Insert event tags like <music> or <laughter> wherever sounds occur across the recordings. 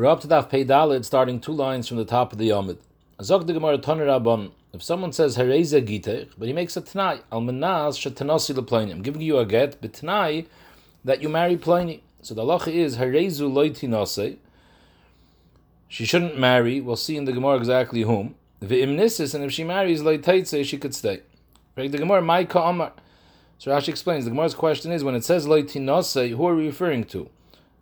We're up to Daf Pei Dalid, starting two lines from the top of the Yomid. The Gemara Toner Rabban. If someone says Hereza Gitech, but he makes a Tanai, Al Menaz. I'm giving you a get, but Tanai that you marry Pliny. So the halacha is Herezu Loitinose. She shouldn't marry. We'll see in the Gemara exactly whom. V'imnisis, and if she marries Loitaitse, she could stay. The Gemara Maika Amar. So Rashi explains the Gemara's question is when it says Loitinose, who are we referring to?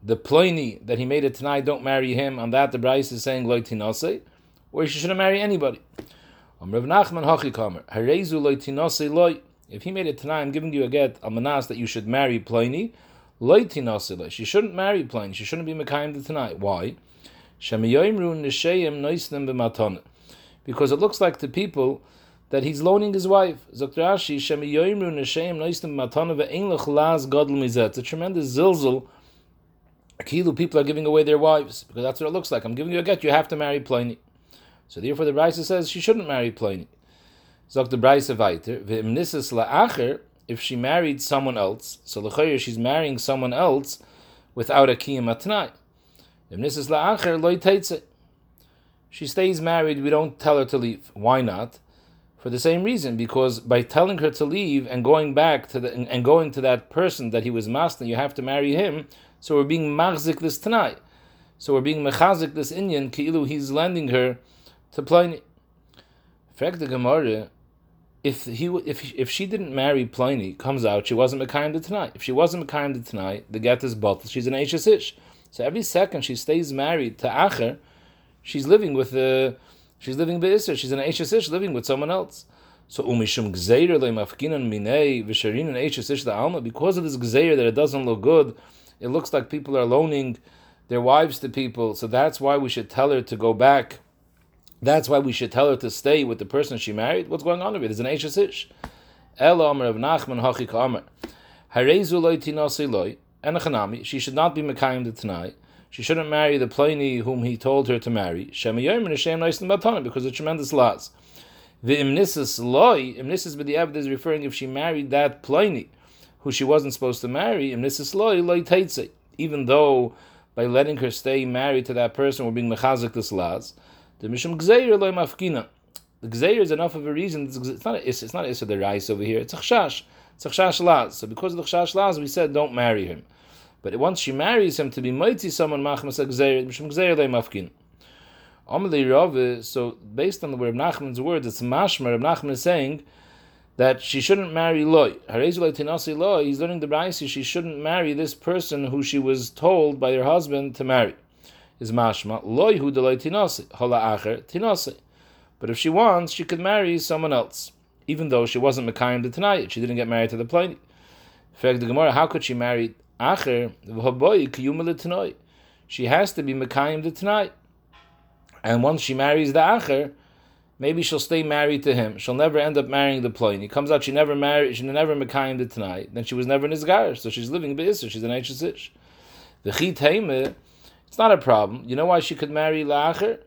The Pliny that he made it tonight, don't marry him. On that, the Bryce is saying loy tinase, or she shouldn't marry anybody. Um, Rav Nachman Hachikamer, Harezu loy tinase loy. If he made it tonight, I'm giving you a get a manas that you should marry Pliny. Loy tinase loy. She shouldn't marry Pliny. She shouldn't be mekayim tonight. Why? Shemiyoimru. Because it looks like to people that he's loaning his wife. Zokrashi shemiyoimru nishayim noisnem b'matana ve'en lech laz godl mizet. It's a tremendous zilzal Akilu, people are giving away their wives because that's what it looks like. I'm giving you a get, you have to marry Pliny. So therefore, the Brisa says she shouldn't marry Pliny. Zok the Brisa weiter, la'acher, if she married someone else, so l'chayr she's marrying someone else without a kiyam atnai. V'imnisas la'acher loy teitze. She stays married, we don't tell her to leave. Why not? For the same reason, because by telling her to leave and going back to the and going to that person that he was master, you have to marry him. So we're being machzik this tonight. So we're being mechazik this Indian, ki'ilu he's lending her to Pliny. Fact the Gemara, if he if if she didn't marry Pliny, comes out she wasn't mekayim tonight. If she wasn't mekayim tonight, the get is bottle. She's an Eishes Ish. So every second she stays married to Acher, she's living with the she's living be'isr. She's an Eishes Ish living with someone else. So umishum gzeir le'mafkinan minei v'sharin an Eishes Ish the alma because of this gzeir that it doesn't look good it looks like people are loaning their wives to people, so that's why we should tell her to go back. That's why we should tell her to stay with the person she married. What's going on with it? It's an Eishes Ish. El Omer of Nachman Hachik Omer. Harezu loy. Enachanami. She should not be Mekayim the Tanai. She shouldn't marry the Pliny whom he told her to marry. And because of tremendous laws. The Imnisis loy. Imnisis b'diavad is referring if she married that Pliny who she wasn't supposed to marry, even though by letting her stay married to that person we're being mechazik this las, the mishum gzeir loy mafkina. The gzeir is enough of a reason. It's not a, it's not a the rice over here. It's a chash. It's a chash las. So because of the chash las, we said don't marry him. But once she marries him to be mighty someone machmas gzeir mishum gzeir loy mafkina. So based on the word of Nachman's words, it's mashmer. Nachman is saying that she shouldn't marry loy. He's learning the braysi. She shouldn't marry this person who she was told by her husband to marry. Is mashma loy hu tinasi hala acher. But if she wants, she could marry someone else, even though she wasn't mekayim the tonight. She didn't get married to the plane. Fact the Gemara, how could she marry acher v'haboy She has to be mekayim the tonight. And once she marries the acher, maybe she'll stay married to him. She'll never end up marrying the plane. He comes out, she never married, she never mekayim the tonight. Then she was never in garish, so she's living be'isr. She's an Eish The chit it's not a problem. You know why she could marry la'acher?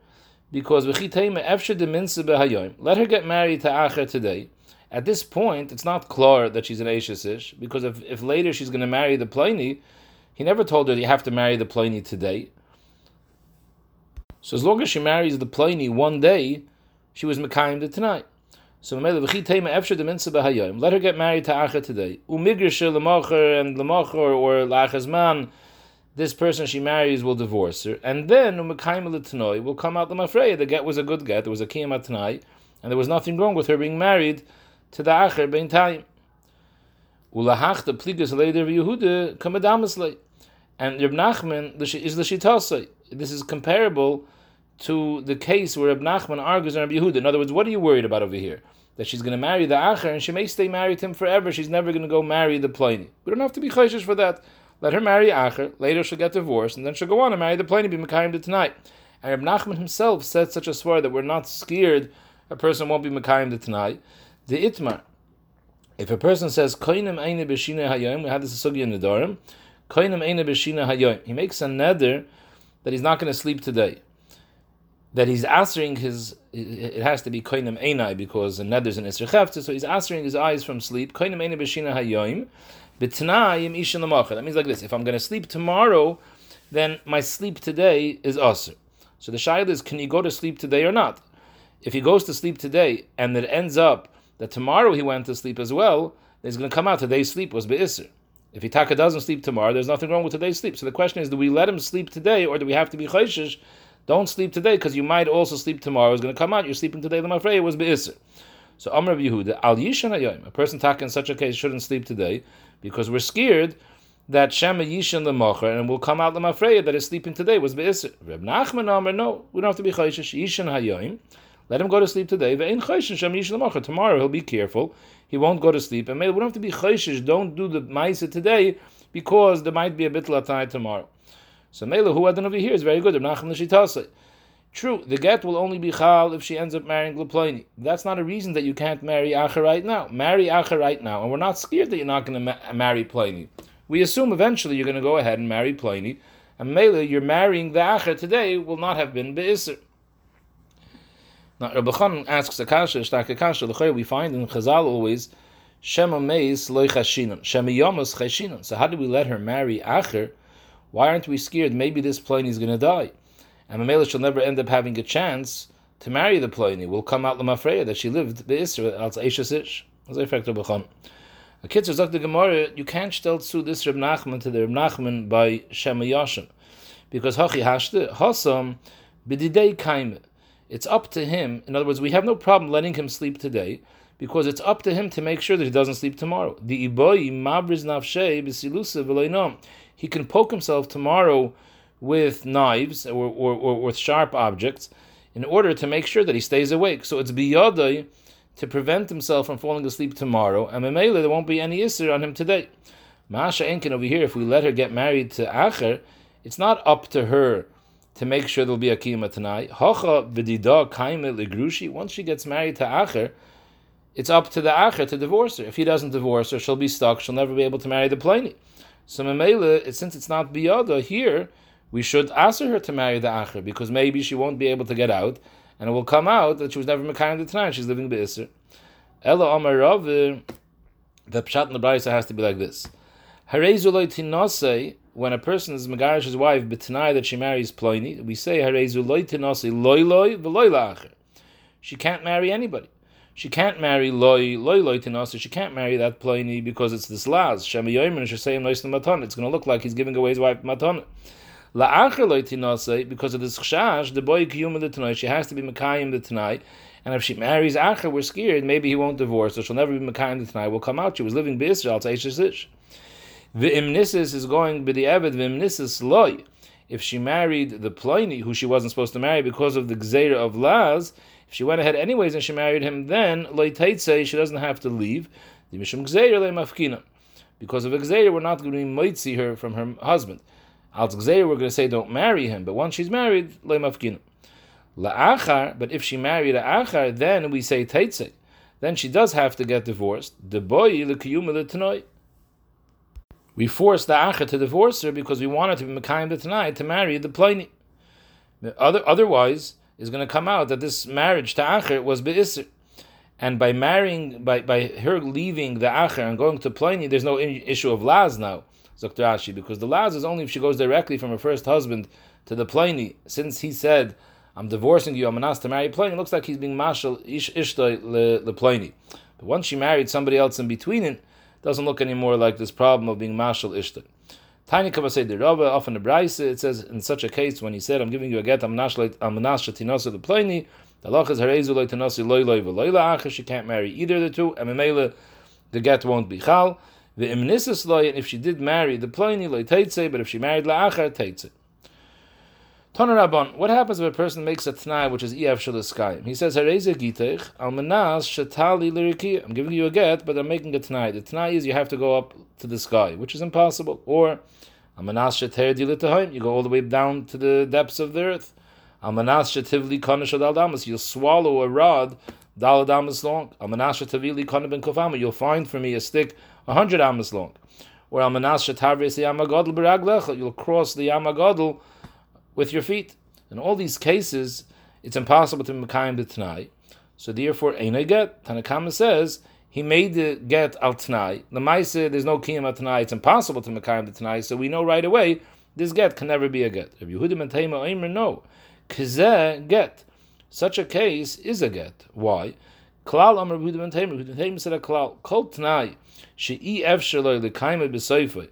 Because v'chit efsher de minsa behayoim. Let her get married to acher today. At this point, it's not clear that she's an Eish because if, if later she's going to marry the pliny, he never told her you have to marry the pliny today. So as long as she marries the pliny one day, she was Mekayim the tonight. So let her get married to Acha today. Umigrisha Lamacher and Lamacher or Lachas man, this person she marries will divorce her. And then Umekayim Tanoi will come out the Mafreya. The get was a good get, there was a Kiyam tonight, and there was nothing wrong with her being married to the Acher Bein Taim. Ulahach the Pligas Leder Yehuda Kamadamasle. And Reb Nachman is the Shitasai. This is comparable to the case where Reb Nachman argues on Reb Yehuda. In other words, what are you worried about over here? That she's going to marry the Acher and she may stay married to him forever. She's never going to go marry the Pliny. We don't have to be chayshish for that. Let her marry Acher. Later she'll get divorced and then she'll go on and marry the Pliny, be Mekayim to tonight. And Reb Nachman himself said such a swear that we're not scared a person won't be Mekayim to tonight. The Itmar. If a person says, Koinim Eine Beshina Hayom, we had this in the Dorim, Koinim Eine Beshina Hayom, he makes a nether that he's not going to sleep today that he's answering his. It has to be koinem einai because the nether's an isra so he's answering his eyes from sleep. Koinem einai b'shina hayoim, b'tnayim ishin l'machar. That means like this: if I'm going to sleep tomorrow, then my sleep today is usr. So the shaila is, can he go to sleep today or not? If he goes to sleep today and it ends up that tomorrow he went to sleep as well, he's going to come out today's sleep was be'isr. If Itaka doesn't sleep tomorrow, there's nothing wrong with today's sleep. So the question is, do we let him sleep today or do we have to be chayshish? Don't sleep today because you might also sleep tomorrow. It's going to come out. You're sleeping today. Afraid it was be'isr. So Amr Yehuda, al yishan ayom. A person taka in such a case shouldn't sleep today because we're scared that Shema Yishan Lemocher and will come out the Lemafreya that is sleeping today was Be'isr. Reb Nachman Amr, no, we don't have to be Chayshish. Yishan Hayoim. Let him go to sleep today. Tomorrow he'll be careful. He won't go to sleep. And we don't have to be Chayshish. Don't do the Maisa today because there might be a bit latai tomorrow. So Mela, who had over here is very good. True, the get will only be chal if she ends up marrying Leploni. That's not a reason that you can't marry Acher right now. Marry Acher right now, and we're not scared that you're not going to ma- marry Pliny. We assume eventually you're going to go ahead and marry Pliny, and Mele, you're marrying the Acher today will not have been Be'isr. Now, Rabbi Khan asks Akasha, Shtak Akasha, we find in Chazal always, Shema Meis loy chashinon, Shema Yomas chashinon. So how do we let her marry Acher? Why aren't we scared? Maybe this Pliny is going to die and Mamela shall never end up having a chance to marry the Pliny. Will come out Lamafreya that she lived the Isra als Eishas Ish. As I fact Bechon. A kitzur sagt the Gemara, you can't still sue this Reb Nachman to the Reb Nachman by Shema Yashim. Because Hachi Hashte, Hasam, Bididei Kaime. It's up to him. In other words, we have no problem letting him sleep today because it's up to him to make sure that he doesn't sleep tomorrow. The Iboy Mabriz Nafshe Bisilusa He can poke himself tomorrow with knives or, or, or, with sharp objects in order to make sure that he stays awake. So it's biyadai to prevent himself from falling asleep tomorrow, and Memele, there won't be any Isser on him today. Masha Enkin over here, if we let her get married to Acher, it's not up to her to make sure there'll be a kiyama tonight. Legrushi. Once she gets married to Acher, it's up to the Acher to divorce her. If he doesn't divorce her, she'll be stuck. She'll never be able to marry the Pliny. So Memele, since it's not biyada here, we should ask her to marry the Acher because maybe she won't be able to get out, and it will come out that she was never Mekayim the tonight. She's living Be'isr. Ella Amar Rav, the Pshat in the Brisa has to be like this. Harezuloi tinase, when a person is Megarish's wife, but tonight that she marries Ploini, we say Harezuloi tinase loy loy v'loy. She can't marry anybody. She can't marry loy loy loy tinase. She can't marry that pliny because it's this laz. Shema yoyman shesayim lois matan. It's going to look like he's giving away his wife matan. La'acher loy tinase, because of this chshash, the boy kiyum the tonight, she has to be mekayim the tonight. And if she marries Acher, we're scared, maybe he won't divorce, so she'll never be mekayim the tonight. Will come out. She was living b'Israel, tzeish The imnisis is going b'di eved, imnisis loy. If she married the Pliny, who she wasn't supposed to marry because of the gzeira of Laz, if she went ahead anyways and she married him, then say she doesn't have to leave. Because of gzeira, we're not going to moitzi her from her husband. Al we're going to say don't marry him, but once she's married, le'mafgin. La'achar, but if she married Achar, then we say teitze. Then she does have to get divorced. We force the Achar to divorce her because we wanted to be Mekayim the to marry the Pliny. Other, otherwise, is going to come out that this marriage to Achar was Be'isr. And by marrying, by, by her leaving the Achar and going to Pliny, there's no issue of Laz now. Dr. Ashi, because the laz is only if she goes directly from her first husband to the Pliny. Since he said, I'm divorcing you, I'm anas to marry Pliny, it looks like he's being marshal ish ishtoi le, Pliny. But once she married somebody else in between it, doesn't look anymore like this problem of being marshal ishtoi. Tiny say the Rava, often the Braise, it says in such a case when he said, I'm giving you a get, I'm nash shatinosa the Pliny, the loch is harezu like tanosi loy loy v'loy la'acha, she can't marry either of the two, and the get won't be chal. The imnisus loy, and if she did marry the pliny loy teitze, but if she married la'achar teitze. Toner what happens if a person makes a t'nai which is EF shaliskayim? He says, Hareze gitech, al manas shatali liriki. I'm giving you a get, but I'm making a t'nai. The t'nai is you have to go up to the sky, which is impossible. Or, al manas shater dilitahoim, you go all the way down to the depths of the earth. Al manas shativli konish damas, you'll swallow a rod, daladamas long. Al manas shatavili konabin kofama, you'll find for me a stick a hundred amas long. Or Almanas Shatavis the Yamagodl Beraglech, you'll cross the Yamagodl with your feet. In all these cases, it's impossible to Mekayim the Tanai. So therefore, Ein get. Tanakama says he made the get al Tanai. The Maisa, there's no Kiyam al Tanai. It's impossible to Mekayim the Tanai. So we know right away this get can never be a get. Rabbi Yehuda ben Tema Omer, no. Kizeh get. Such a case is a get. Why? Klal Amr Yehuda ben Tema. Yehuda ben said a klal. Kol Tnai. She'i efsher loy l'kaimah b'soifoi.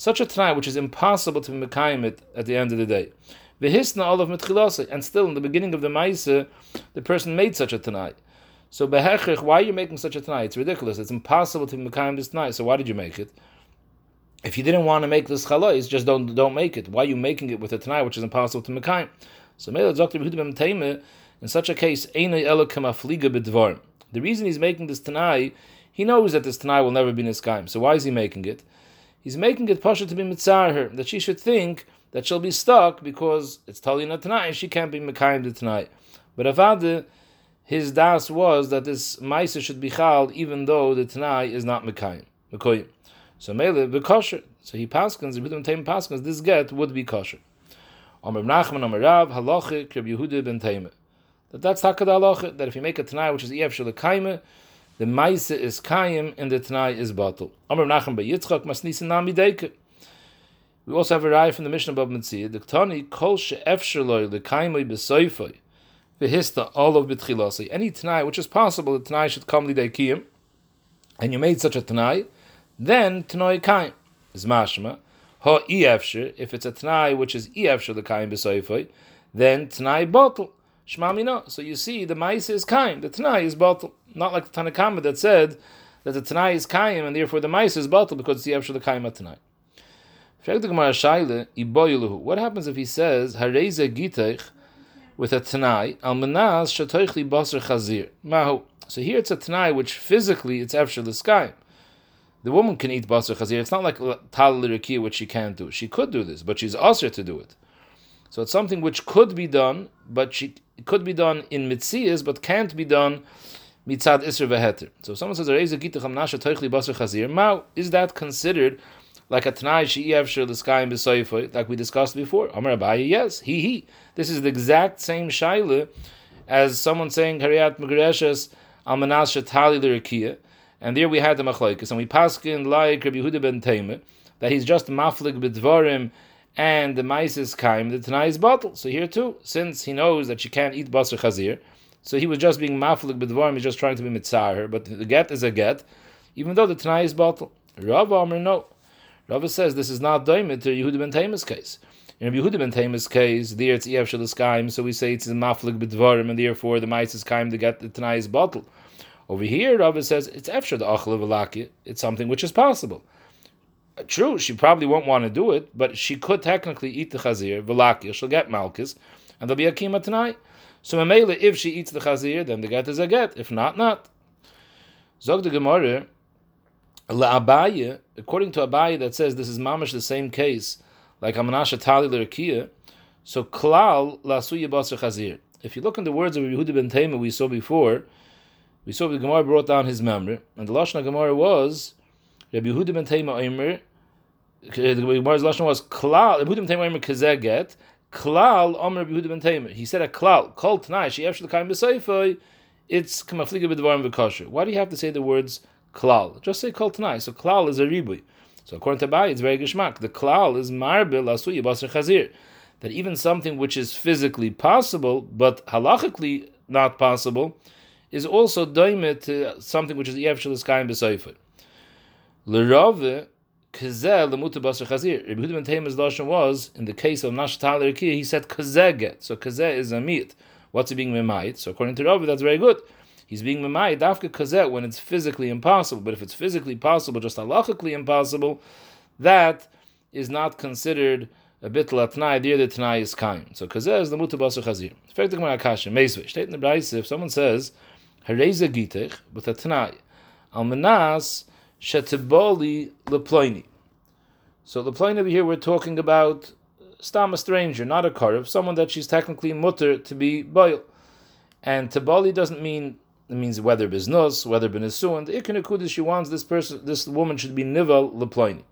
Such a Tnai which is impossible to be mekayim at the end of the day. V'hisna olav mitchilase. And still in the beginning of the Maisa, the person made such a Tnai. So behechich, why are you making such a Tnai? It's ridiculous. It's impossible to mekayim this Tnai. So why did you make it? If you didn't want to make this chalais, just don't don't make it. Why are you making it with a tanai which is impossible to mekayim? So may the Dr. Bhutan Taymeth in such a case, the reason he's making this tanai, he knows that this tanai will never be niskayim. So why is he making it? He's making it pasha to be mitzar her, that she should think that she'll be stuck because it's talina tanai, and she can't be mekayim tanai. But avada, his das was that this ma'isa should be chal even though the tanai is not mekayim. So mele be kosher. So he paskins, Yehuda ben paskins, this get would be kosher. Amr Nachman Amr Rav Halacha Krib Yehuda ben Taima. That that's Hakad Halacha, that if you make a Tanai which is Ef Shel Kaima, the Maise is Kaim and the Tanai is Batal. Amr Nachman be Yitzchak Masnisa Nami Deike. We also have a raya from the Mishnah above Mitzvah. The Tani Kol She'ef Sheloi L'Kaimoi B'Soifoi V'Hista All of B'Tchilasi. Any Tanai which is possible, the Tanai should come Lidei Kiyim, and you made such a Tanai, then Tanoi Kaim is mashma. Ha efsher, if it's a Tanai which is efsher the Kaim b'soifoi, then Tanai bottle. Shmamina. So you see, the Maisa is Kaim, the Tanai is bottle. Not like the Tanakama that said that the Tanai is Kaim and therefore the Maisa is bottle because it's efsher the Kaim at Tanai. What happens if he says Hareza Gitech with a Tanai Al Manaz Shatoichli Basar Chazir? Mahu. So here it's a Tanai which physically it's efsher the sky the woman can eat basar chazir. It's not like tal lirikia, which she can't do. She could do this, but she's usher to do it. So it's something which could be done, but she could be done in mitzias, but can't be done mitzad veheter. So if someone says reiza gitacham nasha toichli basar chazir, mao is that considered like a tanai she'iev shir l'skayim b'soifoy, like we discussed before? Amar Abaye, yes, he he. This is the exact same shaila as someone saying hariyat megreshes almanas shetali and there we had the machlokes, and we paskin like Rabbi Yehuda ben Taimah that he's just maflik b'dvarim and the maisis kaim the tanai is bottle. So here too, since he knows that she can't eat basar chazir, so he was just being maflik b'dvarim. He's just trying to be mitzar but the get is a get, even though the tanai is bottle. Rav Amr no. Rav says this is not doimit to Yehuda ben Taimah's case. In Yehuda ben Taimah's case, there it's Ev Kaim, so we say it's maflik b'dvarim, and therefore the maisis kaim the get the tanai is bottle. Over here, Rava says it's efshar the achla It's something which is possible. True, she probably won't want to do it, but she could technically eat the chazir v'laki. She'll get malchus, and there'll be a kima tonight. So Mamela, if she eats the chazir, then the get is a get. If not, not. Zog the Gemara, Abaye, according to Abaye that says this is mamash the same case, like Amanasha Tali L'Rakia, so Klal Lasuya Basar Chazir. If you look in the words of Yehuda ben Tema we saw before, we saw the Gemara brought down his memory, and the Lashon Gemara was Rabbi Yehuda ben Tema Omer. Uh, the Gemara's Lashon was Klal. Yehuda ben Tema Omer Kazeget. Klal Omer Rabbi Yehuda ben Tema. He said a Klal. Kol Tanai. She after the Kaim B'Seifoi. It's Kamafliga B'Dvarim V'Kosher. Why do you have to say the words Klal? Just say Kol Tanai. So Klal is a ribui. So according to Bai, it's very gishmak. The Klal is Marbe Lasuya Basar Chazir. That even something which is physically possible, but halachically not possible, is also doimet to something which is Yev Shaliskayim B'Seifet. L'Rave, Kazeh L'Muta Basar Chazir. Rabbi Huda ben Teima's Lashon was, in the case of Nashtal Rekiyah, he said Kazeh get. So Kazeh is a meat. What's he being Memayit? So according to Rabbi, that's very good. He's being Memayit Dafka Kazeh when it's physically impossible. But if it's physically possible, just halachically impossible, that is not considered a bit latnai, The other tanai is kaim. So kazeh is the mutabasa chazir. Effective akasha, meisve. State in the Braise, if someone says, Hareza Gitech with a Tanai. Almanas Shetiboli Leploini. So Leploini over here we're talking about Stam a stranger, not a Karev, someone that she's technically mutter to be boil. And Tabali doesn't mean it means whether biznus, whether benisuan. The ikanakud she wants this person, this woman should be nivel leploini.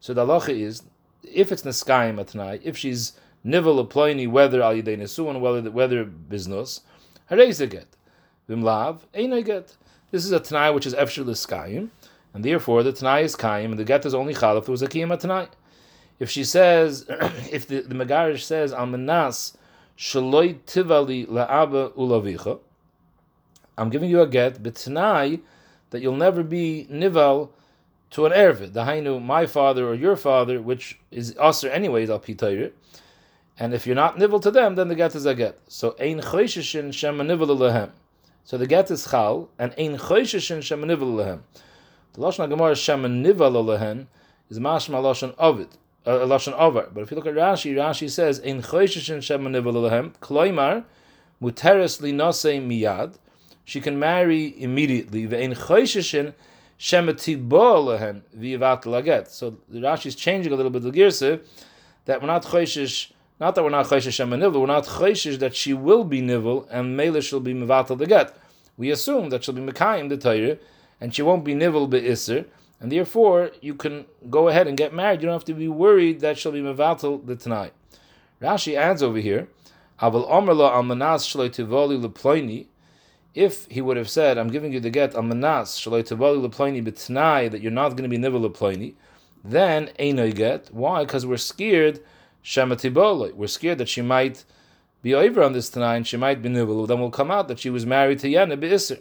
So the halacha is, if it's neskayim atnai, if she's nivel leploini, whether al yidei whether whether biznus, hareza get. Vimlav, get. This is a Tanai which is Efshir Liskayim, and therefore the Tanai is Kaim, and the get is only Chal if there was a Kiyam Tanai. if she says, <clears throat> if the, the Megarish says, Almanas, Shaloi tivali la'aba ulavicha, I'm giving you a get, but tonight that you'll never be nival to an ervid. The hainu, my father or your father, which is usher anyways, al pitayr. And if you're not nivel to them, then the get is a get. So ein choishishin shem nivel lehem. So the get is chal, and ein choishishin shem nivel lehem. The lashon gemara shem nivel lehem is mashma lashon ovid. Uh, lashon over. But if you look at Rashi, Rashi says in choishishin shem nivel lehem kloimar muteres li nosei miyad. She can marry immediately. The Ve'in choishishin Shematibo v'yivat laget. So Rashi is changing a little bit the girsa that we're not choishish, not that we're not choishish shemanivel, we're not choishish that she will be nivel and mele shall be mevatel the get. We assume that she'll be mekayim the Torah and she won't be nivel be'isr, and therefore you can go ahead and get married. You don't have to be worried that she'll be mevatel the tonight. Rashi adds over here, Aval Omer lo almanas tivoli leploini if he would have said, I'm giving you the get, amanas, shaloi tavali leploini b'tnai, that you're not going to be nivel leploini, then ainoi get. Why? Because we're scared, shematibole. We're scared that she might be over on this tonight and she might be nivel. Then will come out that she was married to Yana be'isr.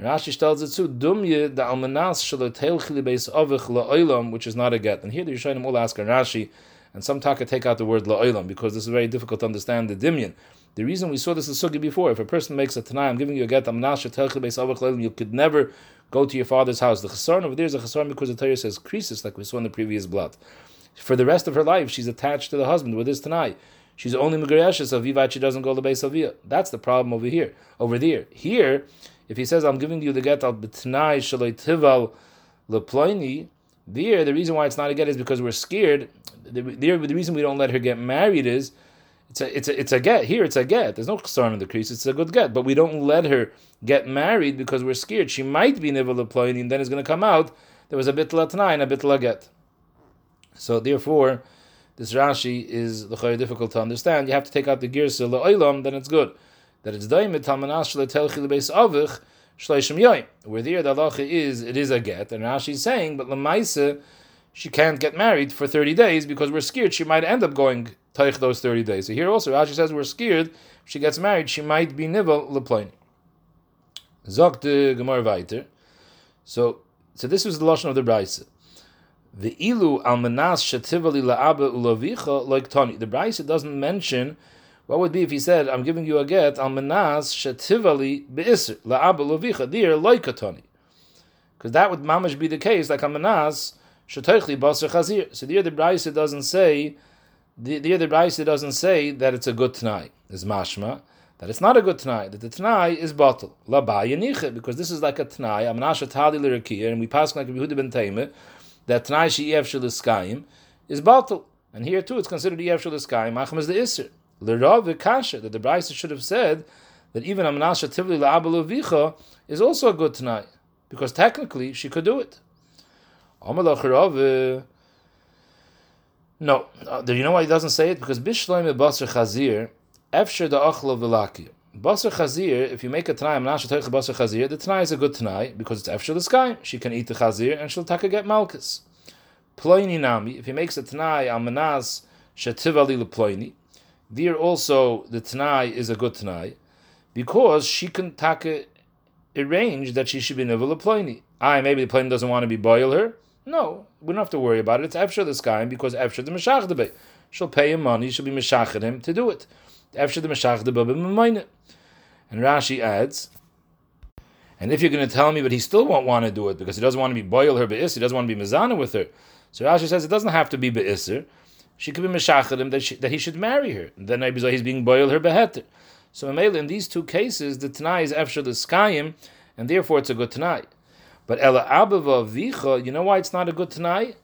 Rashi tells it too, dumye the almanas shaloi teilchili beis avich la'olam, which is not a get. And here the Yishayim all ask Rashi, and some taka take out the word la'olam, because this is very difficult to understand the dimyan. The reason we saw this in Sugi before, if a person makes a Tanai, I'm giving you a get, you could never go to your father's house. The Chasarn over there is a Chasarn because the Torah says creases, like we saw in the previous blood. For the rest of her life, she's attached to the husband with this Tanai. She's only Megareshes of Vivat, she doesn't go to Beis Avia. That's the problem over here. Over there. Here, if he says, I'm giving you the get al b'tnai shaloi leploini, there, the reason why it's not a get is because we're scared. The, there, the reason we don't let her get married is it's a it's a it's a get. Here it's a get. There's no chsaron in the crease. It's a good get. But we don't let her get married because we're scared she might be nivel ploying, and then it's going to come out there was a bit latna and a bit get. So therefore, this Rashi is very difficult to understand. You have to take out the girsa la'olam, then it's good. That it's daimit talmanash letelchi lebeis avich shleishim yoyim. Where there the halacha is, it is a get, and Rashi is saying, but lemaisa she can't get married for 30 days because we're scared she might end up going taich those 30 days. So here also, Rashi says we're scared if she gets married, she might be nivel leplain. Zok de Gemara weiter. So, so this was the lashon of the Brisa. The ilu almanas shetivali la'aba ulavicha like Tani. The Brisa doesn't mention what would be if he said, "I'm giving you a get almanas shetivali beisr la'aba ulavicha." Dear like Tani, because that would mamash be the case like almanas shetoichli basar chazir. So the Brisa doesn't say the, the other Brisa doesn't say that it's a good Tanai. Is mashma that it's not a good Tanai, that the Tanai is bottle. La because this is like a Tanai, Amnasha Tali Lirakia, and we pass like Yehuda ben Taimah, that Tanai She'ev Shaliskayim is bottle. And here too it's considered Yev Shaliskayim, Acham is the Isser. Lirav Kasha, that the Brisa should have said that even Amnasha Tivli La'abalu is also a good Tanai, because technically she could do it. Amalach no, uh, do you know why he doesn't say it? Because Bishloim Basar Chazir, Efsher the Achlo Vilaki. Basar Chazir, if you make a Tanai, Menashe Teich Basar Chazir, the Tanai is a good Tanai because it's Efsher the sky. She can eat the Chazir and she'll take a get Malkus. Ploini Nami, if he makes a Tanai, Al Shetivali Ploini, there also the Tanai is a good Tanai because she can take arrange that she should be Nivel Ploini. I ah, maybe the plane doesn't want to be boil her. No, we don't have to worry about it. It's Efsher the sky because Efsher the Meshach the She'll pay him money, she'll be Meshachid him to do it. Efsher the Meshach the And Rashi adds, and if you're going to tell me, but he still won't want to do it because he doesn't want to be boil her be'isr, he doesn't want to be mezana with her. So Rashi says it doesn't have to be be'isr. She could be meshachad him that, she, that he should marry her. Then maybe he's being boiled her beheter. So in these two cases, the Tanai is efshar the skayim, and therefore it's a good Tanai. But Ela Abava Vicha, you know why it's not a good Tanai?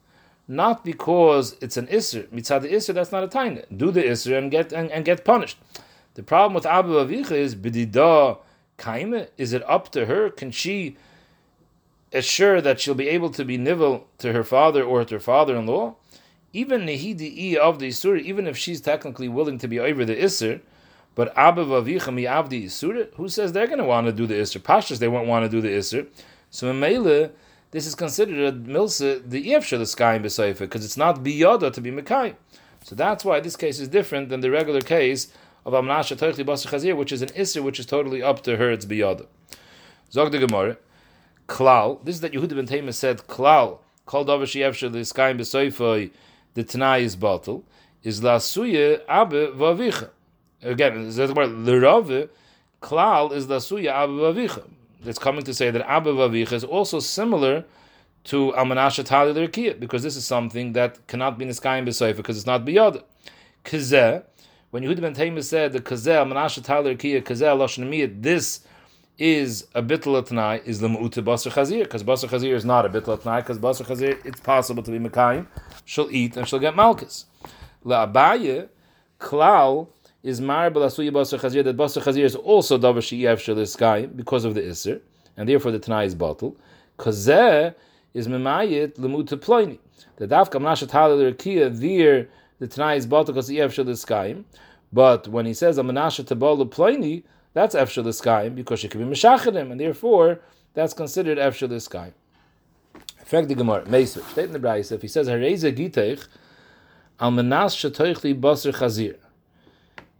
Not because it's an Isser. Mitzad the Isser, that's not a Taina. Do the Isser and get and, and get punished. The problem with Abava Vicha is Bidida Kaime. Is it up to her? Can she assure that she'll be able to be nivel to her father or to her father-in-law? Even Nehidi of the Isur, even if she's technically willing to be over the Isser, but Abba Vavicha mi Avdi Isur, who says they're going to want to do the Isser? Pashas, they won't want to do the Isser. So in Mele, this is considered a milsa the Efshel the sky Besoifa, because it's not biyada to be Mekai. So that's why this case is different than the regular case of Amnasha Teichli Basar Chazir, which is an Isser, which is totally up to her, it's biyada. Zog the Gemara, Klal, this is that Yehuda ben Taimah said, Klal, called over Shievshel the sky Besoifa, the Tanai is bottle, is La Suya Abe Vavicha. Again, the Rave, Klal is La Suya Abe Vavicha that's coming to say that Abba Vavicha is also similar to Almanasha Tali Lerkiyah, because this is something that cannot be in the sky and Besoifa because it's not Biyad. Kazeh, when Yehuda ben Taimah said the Kazeh, Almanasha Tali Lerkiyah, Kazeh, Lashon this is a bittul atnai is the mu'ute basar chazir because basar chazir is not a bittul atnai because basar chazir it's possible to be mekayim she'll eat and she'll get malchus la abaye klal is mar belasuya basar chazir that basar chazir is also davar this guy because of the iser, and therefore the tanai is bottle. Kazeh is memayit lemut ploini. The dafka mnashat halal rekia there the tanai is bottle because this guy. But when he says amanasha tabal ploini, that's efshel guy because she could be meshachedim, and therefore that's considered efshel guy. Effect the Gemara, Meisver, state in the Brayse, if he says hareza giteich al menas shatoichli basar chazir.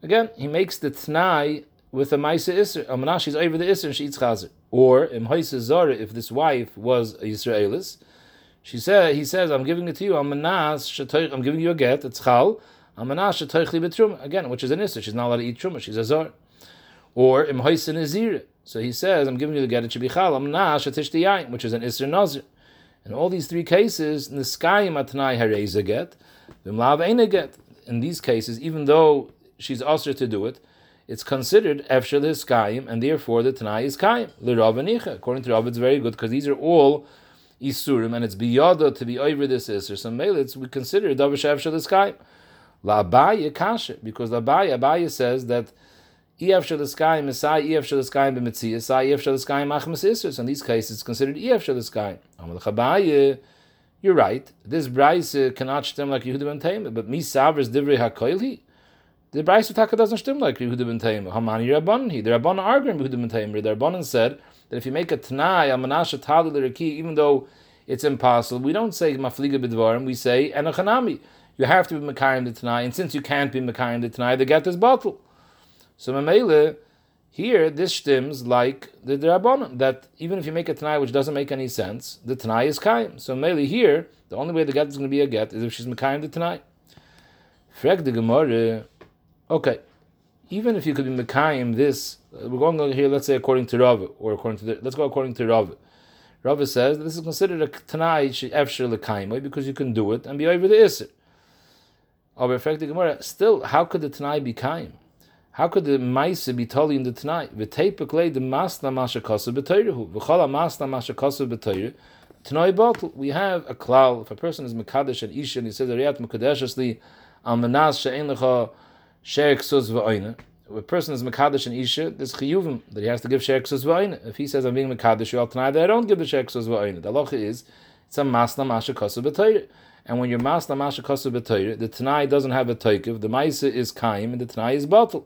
Again, he makes the tnai with a ma'isa isser. Amanash, she's over the isser and she eats chazer. Or in Haisa Zara, if this wife was a Yisraelis, she said, he says, I'm giving it to you. Amanas, I'm giving you a get. It's chal. Amanas shetoichli betruma. Again, which is an isser. She's not allowed to eat truma. She's a zar. Or im Haisa Nazir. So he says, I'm giving you the get. It should be chal. Amanas shetishti which is an isser nazir. In all these three cases, niskayim atnai hareza get, vimlav get. In these cases, even though she's usher to do it, it's considered efshel is kaim, and therefore the tanai is kaim. L'rav According to Rav, it's very good because these are all isurim, and it's biyada to be over this iser. So melits we consider davish efshel is kaim. La Abaye kasha, because La Abaye, Abaye says that EF Shalaskai, Messiah, EF Shalaskai, B'Metziah, Sai, EF Shalaskai, Machmas Isers. In these cases, it's considered EF Shalaskai. Amal Chabaye, you're right. This Bryce cannot stem like Yehuda ben Taimah, but Mi Savers Divrei HaKoilhi. The Brayso Taka doesn't stem like Yehuda ben Taimah. Hamani Rabban he. The Rabban arguing Yehuda ben Taimah. The Rabbanan said that if you make a Tanai, a Manasha Tali L'Raki, even though it's impossible, we don't say Mafliga B'Dvarim, we say Enochanami. You have to be Mekayim the Tanai, and since you can't be Mekayim the Tanai, the get is bottle. So Mamele, here, this stems like the Rabbanan, that even if you make a Tanai which doesn't make any sense, the Tanai is Kaim. So Mamele, here, the only way the get is going to be a get is if she's Mekayim the Tanai. Frag the Gemara, Okay, even if you could be Mekayim this, uh, we're going over here, let's say according to Rav, or according to the, let's go according to Rav. Rav says this is considered a Tanai Efshir Lekaimai because you can do it and be over the Isser. Gemara, still, how could the Tanai be Kaim? How could the Maise be totally in the Tanai? V'teipeklei the Masna Masha Kosu B'toyrehu. V'chala Masna Masha Kosu B'toyrehu. Tanai bottle. We have a klal. If a person is Mekadesh and Isha and he says, Ariyat Mekadeshesli, Al Menas She'en Lecha Sher Ksus V'oina. If a person is Mekadesh and Isha, there's Chiyuvim that he has to give Sher Ksus V'oina. If he says, I'm being Mekadesh, you all tonight, I don't give the Sher Ksus V'oina. The halacha is, it's a Masna Masha Kosu B'toyrehu. And when you're Masna Masha Kosu B'toyrehu, the Tanai doesn't have a Toikiv, the Maisa is Kaim, and the Tanai is Batal.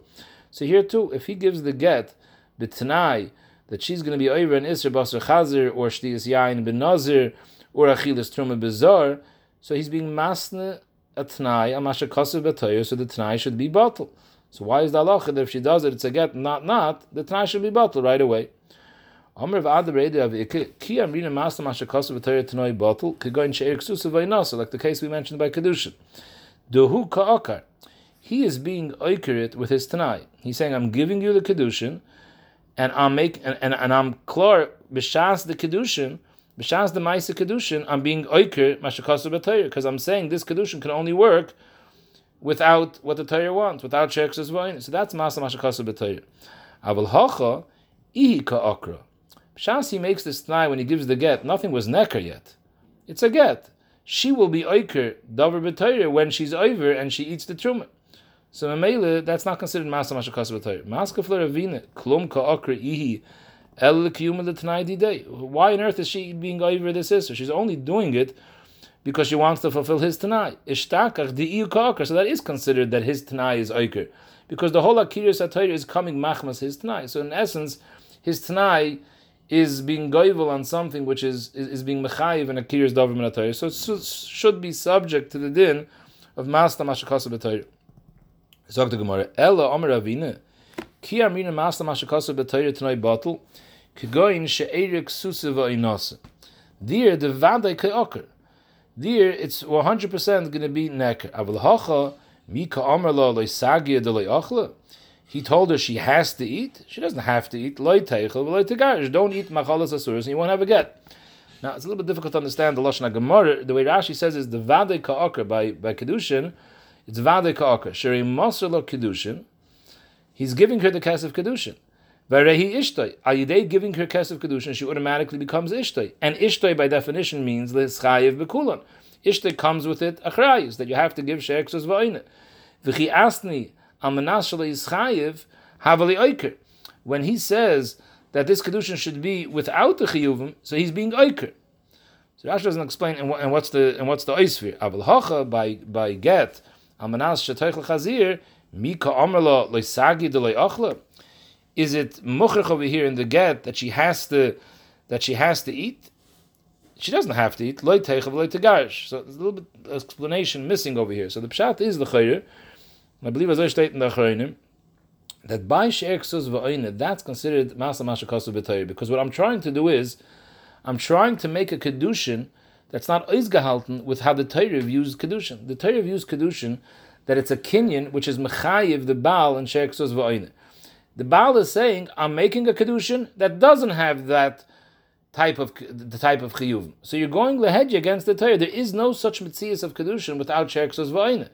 So here too, if he gives the get, the Tanai, that she's going to be over an Isra Basar Chazir, or Shtiyas Yain Ben Nazir, or Achilas Truma Bizar, so he's being Masna a Tanai, a Masha B'toyrehu, so the Tanai should be Batal. So why is the halacha that if she does it, it's a get, not not, the Tanai should be Batal right away. Amr of Adar of Ki Amrina Master Masha Kosu B'toyrehu Tanoi Batal, could go in Sheir Ksusa Vaynasa, like the case we mentioned by Kedushin. Duhu Ka'akar he is being oikerit with his tanai. He's saying, I'm giving you the kedushin, and I'm make and, and, and I'm klar b'shas the kedushin, b'shas the ma'isa kedushin. I'm being oiker mashakasu b'tayr because I'm saying this kedushin can only work without what the Torah wants, without sheksus v'ayin. So that's masa mashakasu b'tayr. Aval hacha ihi ka'akra. B'shas he makes this tanai when he gives the get. Nothing was necker yet. It's a get. She will be oiker davar b'tayr when she's over and she eats the truma. So Mamela, that's not considered Masa Masha Kasabatoyer. Maska Flaravina, Klum Ka Ihi, El Tanai Why on earth is she being over this sister? She's only doing it because she wants to fulfill his Tanai. Ishtakach Di Ka So that is considered that his Tanai is Oiker. Because the whole Akira Satayr is coming Machmas his Tanai. So in essence, his Tanai is being goivel on something which is, is, is being mechayiv and a kir's davar min So it should be subject to the din of Masla Mashakasa B'Torah. Sagt the Gemara, Ella Omer Avina, Ki Amrina Masla Mashakasa B'Torah Tanoi Batel, Kegoin She'erik Susiva Inasa. There, the Vadai Ke'okar. There, it's 100% going to be Neker. Aval Hacha, Mika Omer Lo Loisagya De Loiachla. He told her she has to eat. She doesn't have to eat. Loy teichel, loy tegarish. Don't eat machalas asuras, and you won't have a get. Now it's a little bit difficult to understand the lashon Gemara. The way Rashi says is the vade ka'akar by by kedushin. It's vade ka'akar. Sheri masr kedushin. He's giving her the kesef kedushin. Varehi ishtay. Ayidei giving her kesef kedushin, she automatically becomes ishtay. And ishtay by definition means l'schayev bekulan. Ishtay comes with it achrayis that you have to give she'eksus va'ina. V'chi asni amanas shalei havali oiker. When he says that this kedushin should be without the chiyuvim, so he's being oiker. So Rashi doesn't explain and, what, and what's the and what's the oisvir. Aval by by get amanas shetoich chazir mika amrla leisagi de achla. Is it muchrich over here in the get that she has to that she has to eat? She doesn't have to eat. Loy teichav loy tegarish. So there's a little bit of explanation missing over here. So the pshat is the chayir. I believe as I state in the chayrim that by she'eksus va'oine, that's considered masa mashakasu b'tayr. Because what I'm trying to do is, I'm trying to make a kedushin that's not oizgehalten with how the Torah views kedushin. The Torah views kedushin that it's a kinyan which is mechayiv the baal and she'eksus va'oine. The baal is saying, I'm making a kedushin that doesn't have that type of the type of chiyuv. So you're going lehedge against the Torah. There is no such mitzias of kedushin without she'eksus va'oine.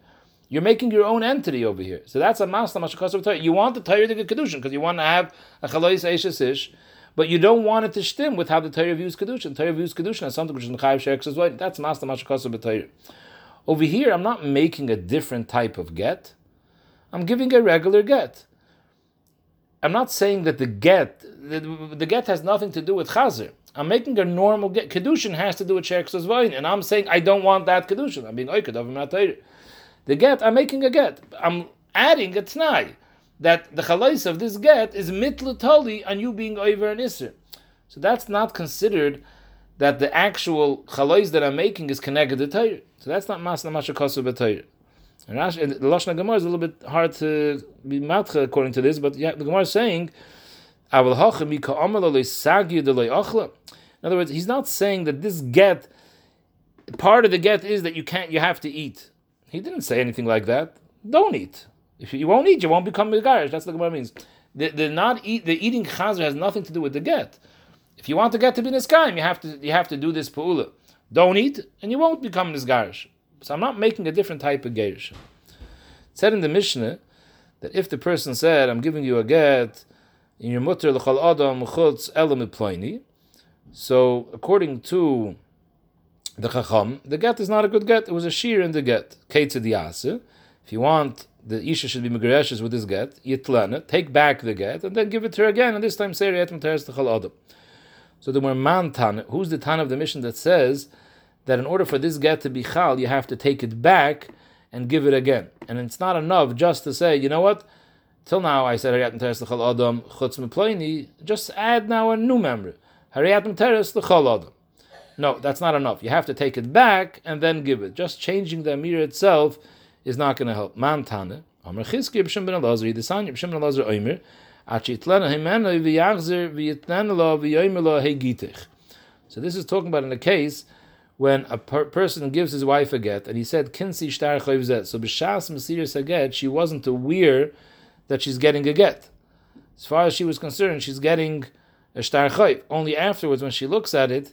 You're making your own entity over here. So that's a masla mashakasav Torah. You want the Torah to get kedushin because you want to have a chalois eishesish, but you don't want it to stem with how the Torah views kedushin. Torah views kedushin as something which is mechayiv sheikh as well. That's masla mashakasav Torah. Over here, I'm not making a different type of get. I'm giving a regular get. I'm not saying that the get the, the get has nothing to do with chazer. I'm making a normal get. Kedushin has to do with sheikh and I'm saying I don't want that kedushin. I'm being oikad of Torah the get, I'm making a get. I'm adding a tnai that the chalais of this get is mitlatali on you being over an isser. So that's not considered that the actual chalais that I'm making is connected to Torah. So that's not masna mashakosu b'Torah. And the Lashon Gemara is a little bit hard to be matcha according to this, but yeah, the Gemara is saying, In other words, he's not saying that this get, part of the get is that you can't, you have to eat. He didn't say anything like that. Don't eat. If you won't eat, you won't become megarish. That's what the Gemara means. The, the not eat the eating chazer has nothing to do with the get. If you want to get to be niskaim, you have to you have to do this pu'ula. Don't eat, and you won't become nisgarish. So I'm not making a different type of gerish. Said in the Mishnah that if the person said, "I'm giving you a get," in your mutter l'chol adam chutz elam So according to the Chacham, the get is not a good get. It was a shear in the get. If you want the Isha should be Megareshes with this get, Yitlana, take back the get and then give it to her again, and this time say Riyat Teres Techal Adam. So the man Tan, who's the Tan of the mission that says that in order for this get to be Chal, you have to take it back and give it again. And it's not enough just to say, you know what? Till now I said Hariyat Teres Techal Adam, Chutz just add now a new member. Hariyat Teres Techal Adam. No, that's not enough. You have to take it back and then give it. Just changing the Amir itself is not going to help. Man Tane, Amr Chizki, B'Shem Ben B'Shem Ben Himena, V'Yachzer, Lo, Lo, Hegitich. So this is talking about in a case when a per- person gives his wife a get, and he said, Kinsi Shtar Chayvzet. So B'Shas get, she wasn't aware that she's getting a get. As far as she was concerned, she's getting a Shtar Chayv. Only afterwards, when she looks at it,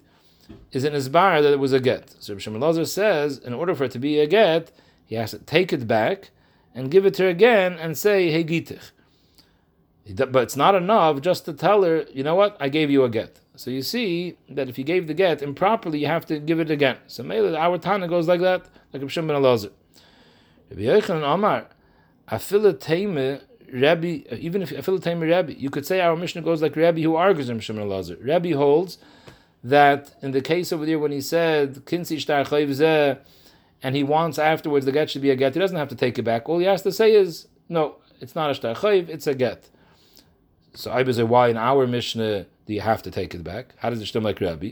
is an isbar that it was a get. So Shimon Lazar says, in order for it to be a get, he has to take it back and give it to her again and say, hey gitich. But it's not enough just to tell her, you know what, I gave you a get. So you see that if you gave the get improperly, you have to give it again. So maybe our Tana goes like that, like Shimon Lazar. Rabbi Yochanan Afilatame Rabbi, even if Afilatame Rabbi, you could say our Mishnah goes like Rabbi who argues in Shimon Lazar. Rabbi holds that in the case over there when he said kinsi shtar and he wants afterwards the get should be a get, he doesn't have to take it back. All he has to say is no, it's not a shtar chayv, it's a get. So I was why in our Mishnah do you have to take it back? How does it stem like Rabbi?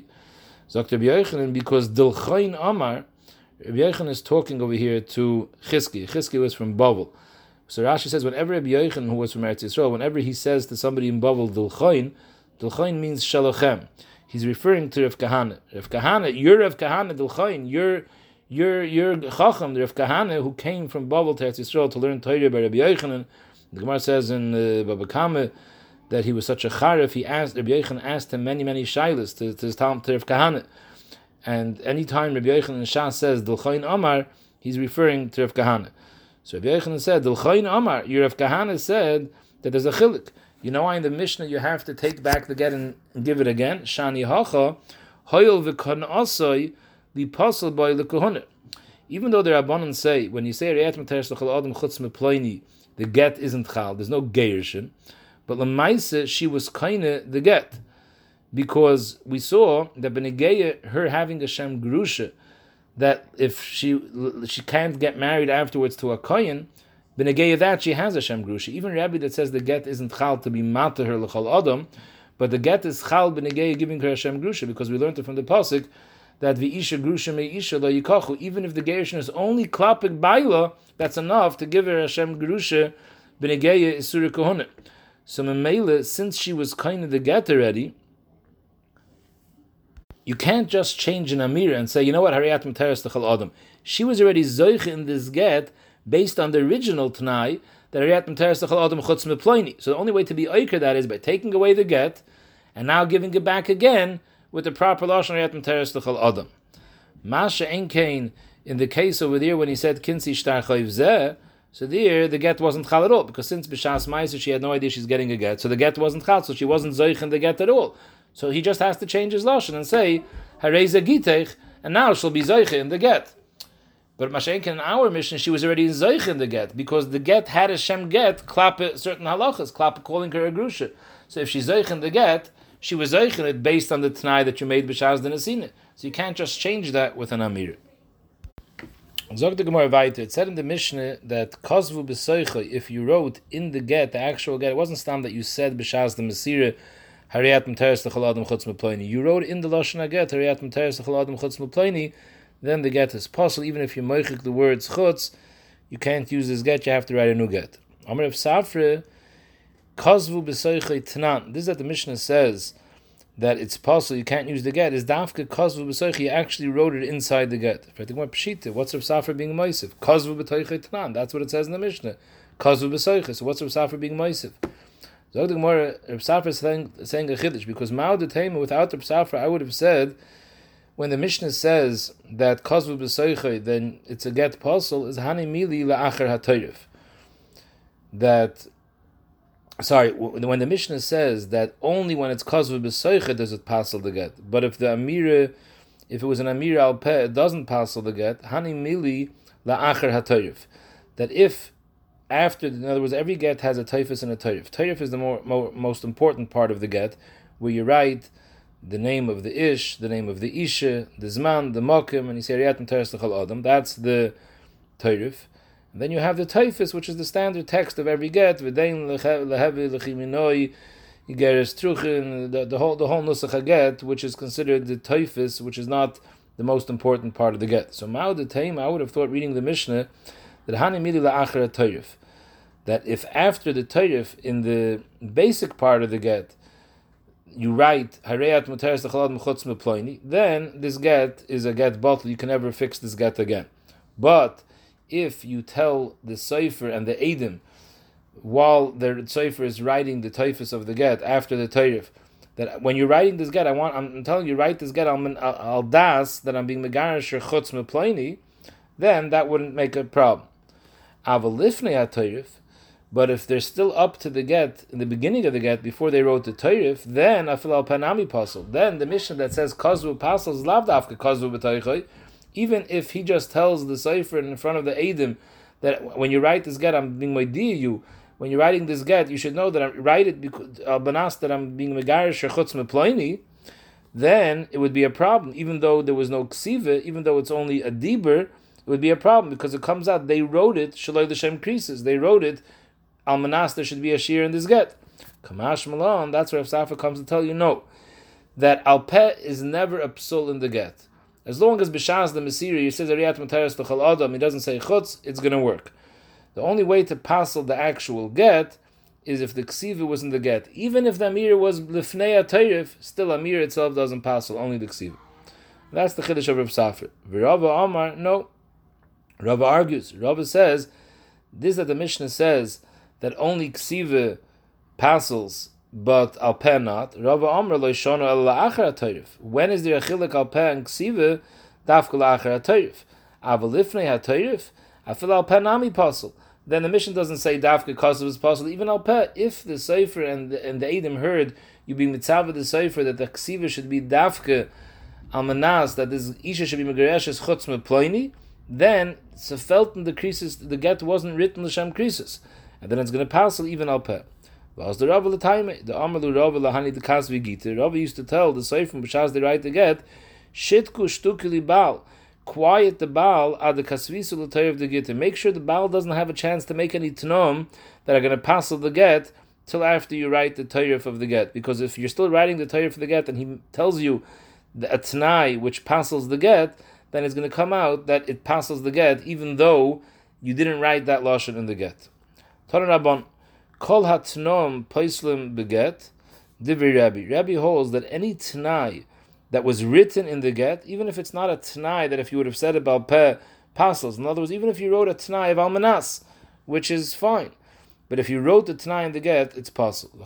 Dr. Yochanan, because Dilchain Amar, Rabbi is talking over here to Chizki. Chizki was from Bavel. So Rashi says, whenever Rabbi Yochanan, who was from Eretz Yisrael, whenever he says to somebody in Bavel, Dilchain, Dilchain means Shalochem. He's referring to Rav Kahana. Rav Kahana, you're Rav Kahana, Dilchain, you're you're you're Chacham, Rav Kahana, who came from Bavel to Yisrael to learn Torah by Rabbi Yochanan. The Gemara says in uh, Baba Kama, that he was such a charif, he asked Rabbi Yechon asked him many many shilas to, to his Talmud to Rav Kahana, and anytime Rabbi Yechon in Shas says Dilchain Amar, he's referring to Rav Kahana. So Rabbi Yechon said Dilchain Amar, your Rav Kahana said that there's a chilik. You know why in the Mishnah you have to take back the get and give it again? Shani hacha hoyel v'kon asoi the pasal by the Even though the Rabbanon say when you say Adam Chutz the get isn't chal. There's no geirushin. But Lamaisa, she was kinda the get. Because we saw that Benegeya, her having a Shem Grusha, that if she she can't get married afterwards to a Kayan, Benegeya that she has a Shem Grusha. Even Rabbi that says the get isn't chal to be mata her l'chol adam, but the get is chal Benegeya giving her a Shem Grusha, because we learned it from the Pasuk that the Isha Grusha me Isha lo yikachu, even if the Gershon is only klapik baila, that's enough to give her a Shem Grusha, Benegeya is Surah Kohonah. So Memela, since she was kind of the get already, you can't just change an Amir and say, you know what, Hariyat Materis Techal Adam. She was already Zoich in this get based on the original Tanai that Hariyat Materis Techal Adam Chutz. So the only way to be Oiker that is by taking away the get and now giving it back again with the proper Lashon Hariyat Materis Techal Adam. Masha Enkain, in the case over there when he said Kinsi Shtar Zeh, so there, the get wasn't chal at all because since b'shas ma'aser she had no idea she's getting a get, so the get wasn't chal, so she wasn't zoich in the get at all. So he just has to change his lashon and say hareza gitech, and now she'll be zoich in the get. But Mashenkin in our mission, she was already zoich in the get because the get had a shem get klap uh, certain halachas, klap calling her a grusha. So if she's zoich in the get, she was zoich in it based on the t'nai that you made b'shas den So you can't just change that with an amir. Zog the Gemara weiter. It said in the Mishnah that Kozvu b'soicha, if you wrote in the get, the actual get, it wasn't stam that you said b'shaz the Masira, Hariyat Materis L'chaladim Chutz Meploini. You wrote in the Lashon get, Hariyat Materis L'chaladim Chutz Meploini, then the get is possible. Even if you moichik the words Chutz, you can't use this get, you have to write a new get. Amr of Safre, Kozvu b'soicha Tanan. This is that the Mishnah says, that it's possible you can't use the get is dafka kozvu b'soich. He actually wrote it inside the get. What's Rav Safra being moisiv? Kozvu b'toich tanan. That's what it says in the Mishnah. Kozvu b'soich. So what's Rav Safra being moisiv? Zog the Gemara, Rav Safra is saying, saying a chiddush because Mao the without Rav Safra, I would have said when the Mishnah says that kozvu b'soich, then it's a get puzzle is hani mili la'acher hatoyrif. That sorry, when the Mishnah says that only when it's kozva b'soicha does it passel the get, but if the amira, if it was an amira al peh, it doesn't passel the get. Hani mili la'acher hatoyif. That if after, in other words, every get has a toyfes and a toyif. Toyif is the more, more, most important part of the get, where you write the name of the ish, the name of the isha, the zman, the mokim, and you say riyat and adam. That's the toyif. And then you have the toyfes, which is the standard text of every get. V'dein lehevi lechiminoi yigeres truchin. The whole the whole nusach get, which is considered the toyfes, which is not the most important part of the get. So ma'od the taim, I would have thought reading the Mishnah that hani midi la'achar toyif. That if after the toyif in the basic part of the get you write Meploini, then this get is a get bottle. You can never fix this get again. But if you tell the Sefer and the Adim while the Sefer is writing the toyfes of the get after the Tayrif, that when you're writing this get, I want I'm telling you write this get al, al das that I'm being megarish or chutz meplani, then that wouldn't make a problem. Avalifnei atayif, but if they're still up to the get in the beginning of the get before they wrote the tayrif, then afil al panami pasul. Then the mission that says kozvu pasul is lavdafka kozvu b'taychay even if he just tells the Sefer in front of the Adim that when you write this get, I'm being my dear you. When you're writing this get, you should know that I write it because uh, banas that I'm being megarish chutz meploini. Then it would be a problem, even though there was no ksiva, even though it's only a diber, it would be a problem because it comes out they wrote it shaloi the shem creases. They wrote it almanas there should be a shear in this get. Kamash Malon, that's where Safra comes to tell you no, that Alpeh is never a psul in the get. As long as Bishas the Masiri he says Ariyat Materis L'chal Adam, he doesn't say Chutz, it's going to work. The only way to passel the actual get is if the ksiva was in the get. Even if the amir was lifnei atayif, still amir itself doesn't passel, only the ksiva. That's the chiddush of Rav Safra. Rava Amar, no. Rava argues. Rava says, this that the Mishnah says that only ksiva passels, but al peh not. Rava Amar lo shono el la'achar atayif. When is there a chilik al peh and ksiva? Dafka la'achar atayif. Avalifnei atayif. Afil al peh nami passel then the mission doesn't say dafka it was possible. Even al peh, if the sefer and the, and the Edom heard you being mitzvah the sefer that the ksiva should be dafka al manas that this isha should be megareshes chutz meploini, then sefelten the creases the get wasn't written l'shem creases, and then it's going to pass even al peh. Was the Rav time the Amalu Rav lahani the kasvi gita. Rav used to tell the sefer b'shas they write the get shitku shtukili bal quiet the Baal ad the kasvisu of the get. Make sure the Baal doesn't have a chance to make any tnom that are going to pass the get till after you write the Torah of the get. Because if you're still writing the Torah of the get and he tells you the atnai which passes the get, then it's going to come out that it passes the get even though you didn't write that lashon in the get. Rabban, kol hatnom paislim beget. Divi Rabbi. Rabbi holds that any tnai that was written in the get, even if it's not a t'nai that if you would have said about peh pasels. In other words, even if you wrote a t'nai of almanas, which is fine. But if you wrote the t'nai in the get, it's possible.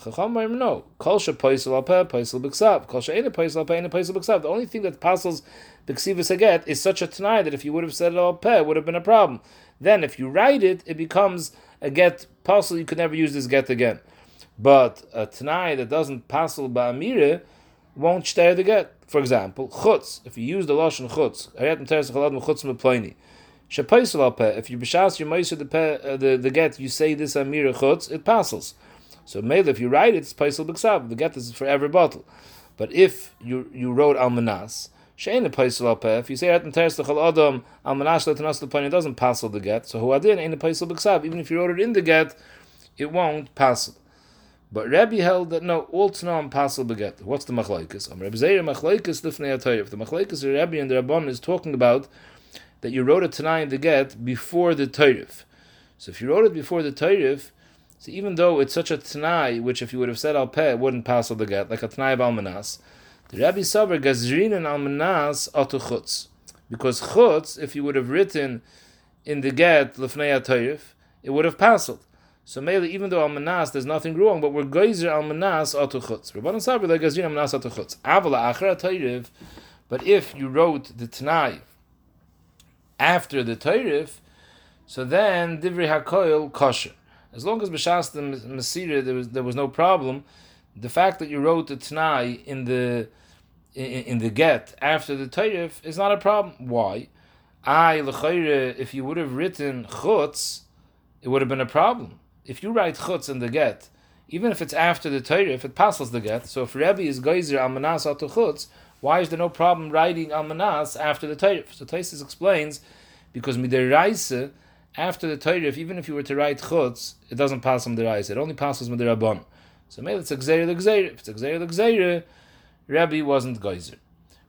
No. Kol she poisel al peh, poisel b'ksav. Kol she ene poisel al peh, ene poisel b'ksav. The only thing that pasels b'ksivus a get is such a t'nai that if you would have said it al peh, it would have been a problem. Then if you write it, it becomes a get pasel. You could never use this get again. But a t'nai that doesn't pasel ba'amire won't stay the get. For example, chutz. If you use the lashon chutz. If you b'shas your meiser the uh, the the get, you say this amir chutz, it passes. So maybe if you write it, it's paisel b'ksav. The get is forever bottle. But if you you wrote almanas, shein paisel al peh. If you say ayat teres chal adam al almanas letanas leploini, it doesn't passel the get. So huadin ain't a paisel b'ksav. Even if you wrote it in the get, it won't passel. But Rabbi held that no, all tnam passel beget. What's the machlaikas? Um, Rabbi Zeir machlaikas lifnei atayif. The machlaikas of Rabbi and the Rabban is talking about that you wrote a tanai in the get before the tayrif. So if you wrote it before the tayrif, so even though it's such a tanai, which if you would have said al peh, wouldn't passel the get, like a tanai of almanas, the Rabbi Savar gazrin and almanas atu chutz. Because chutz, if you would have written in the get lifnei atayif, it would have passed. So mainly, even though almanas, there's nothing wrong, but we're geyser almanas atuchutz. Rabbanan sabri like geyser almanas atuchutz. Avala achra tayrif. But if you wrote the Tanai after the tayrif, so then divri hakoil kosher. As long as b'shas the masira there was there was no problem. The fact that you wrote the Tanai in the in, in the get after the tayrif is not a problem. Why? I if you would have written chutz, it would have been a problem if you write chutz in the get, even if it's after the Torah, it passes the get, so if Rebbe is geyser almanas atu chutz, why is there no problem writing almanas after the Torah? So Taisus explains because midiraisa after the Torah, even if you were to write chutz, it doesn't pass on the Raisa. It only passes midirabon. So maybe it's a gzeir the gzeir. If it's a gzeir the gzeir, Rebbe wasn't geyser.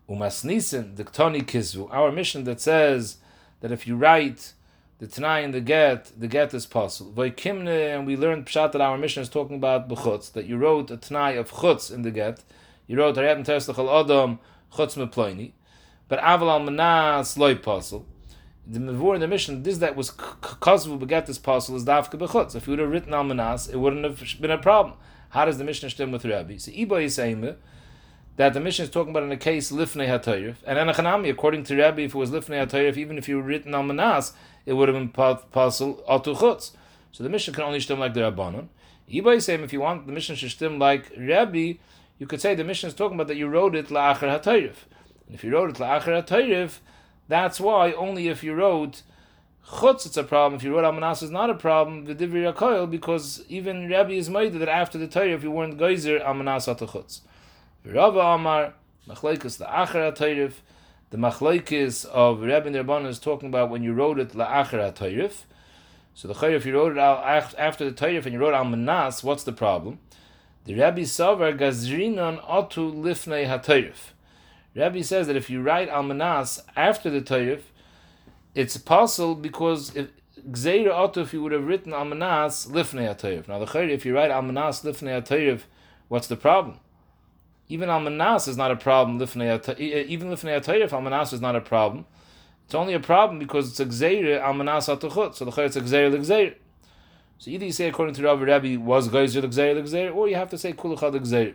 Umas nisen the ktoni kizvu. Our mission that says that if you write the Tanai and the Get, the Get is possible. Vaikimne, and we learned Pshat that our mission is talking about Bechutz, that you wrote a Tanai of Chutz in the Get. You wrote Hariyat Teslachal Adam Chutz Meploini. But Aval al Manas loy possible. The Mavur in the mission, this that was Kazvu Beget is possible is Dafka Bechutz. If you would have written al Manas, it wouldn't have been a problem. How does the mission stem with Rabbi? So Iba is saying that the mission is talking about in a case Lifnei HaTayrif. And Anachanami, according to Rabbi, if it was Lifnei HaTayrif, even if you were written al Manas, it would have been possible atu chutz. So the mission can only stem like the Rabbanon. Abaye saying if you want the mission to stem like Rabbi, you could say the mission is talking about that you wrote it la'achar ha'tayrif. And if you wrote it la'achar ha'tayrif, that's why only if you wrote chutz it's a problem. If you wrote almanas is not a problem. The yakoil because even Rabbi is made that after the Torah, if you weren't geyser almanas atu chutz. Rava Amar machlekes la'achar ha'tayrif. The machlaikis of Rabbi and Rabban is talking about when you wrote it la'achar tayrif. So the chayyif, if you wrote it out after the tayrif and you wrote Almanas, what's the problem? The Rabbi Savar Gazrinon Otu Lifnei HaToyrif. Rabbi says that if you write Almanas after the Toyrif, it's possible because if Gzeira Otu, if you would have written Almanas Lifnei HaToyrif. Now the Chayr, if you write Almanas Lifnei HaToyrif, what's the problem? Even Almanas is not a problem. Lifnei even Lifnei HaToyrif, Almanas is not a problem. It's only a problem because it's a Gzeira Almanas HaTuchut. So the Chayr, it's a Gzeira L'Gzeira. So either you say according to Rabbi Rabbi was Geyser l'Gzeir l'Gzeir, or you have to say Kulachad l'Gzeir.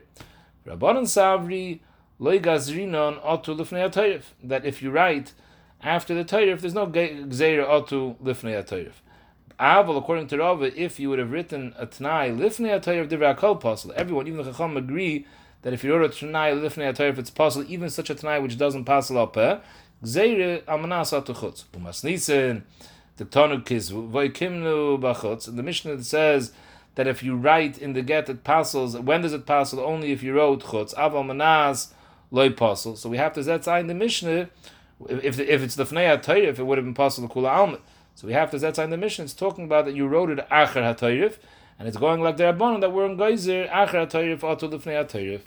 Rabbanan Savri loy gazrinon otu lifnei atayif. That if you write after the Tayrif, there's no Gzeir otu lifnei atayif. Aval, according to Rava, if you would have written a Tanai lifnei atayif divrei akol possible. Everyone, even the Chacham, agree that if you wrote a Tanai lifnei atayif, it's possible even such a Tanai which doesn't pass al peh. Gzeir amanas atuchutz. Umas nissen. The Tanuk is Vaikimnu Bachutz. The Mishnah says that if you write in the get it passes, when does it pass? Only if you wrote Chutz. Aval Manas loy pasul. So we have to zet in the Mishnah. If if it's the Fnei HaTayrif, if it would have been possible to Kula Almit. So we have to zet in the mission. It's talking about that you wrote it Acher HaTayrif, and it's going like the Rabbanon that we're in Geyser Acher HaTayrif Atu Lefnei HaTayrif.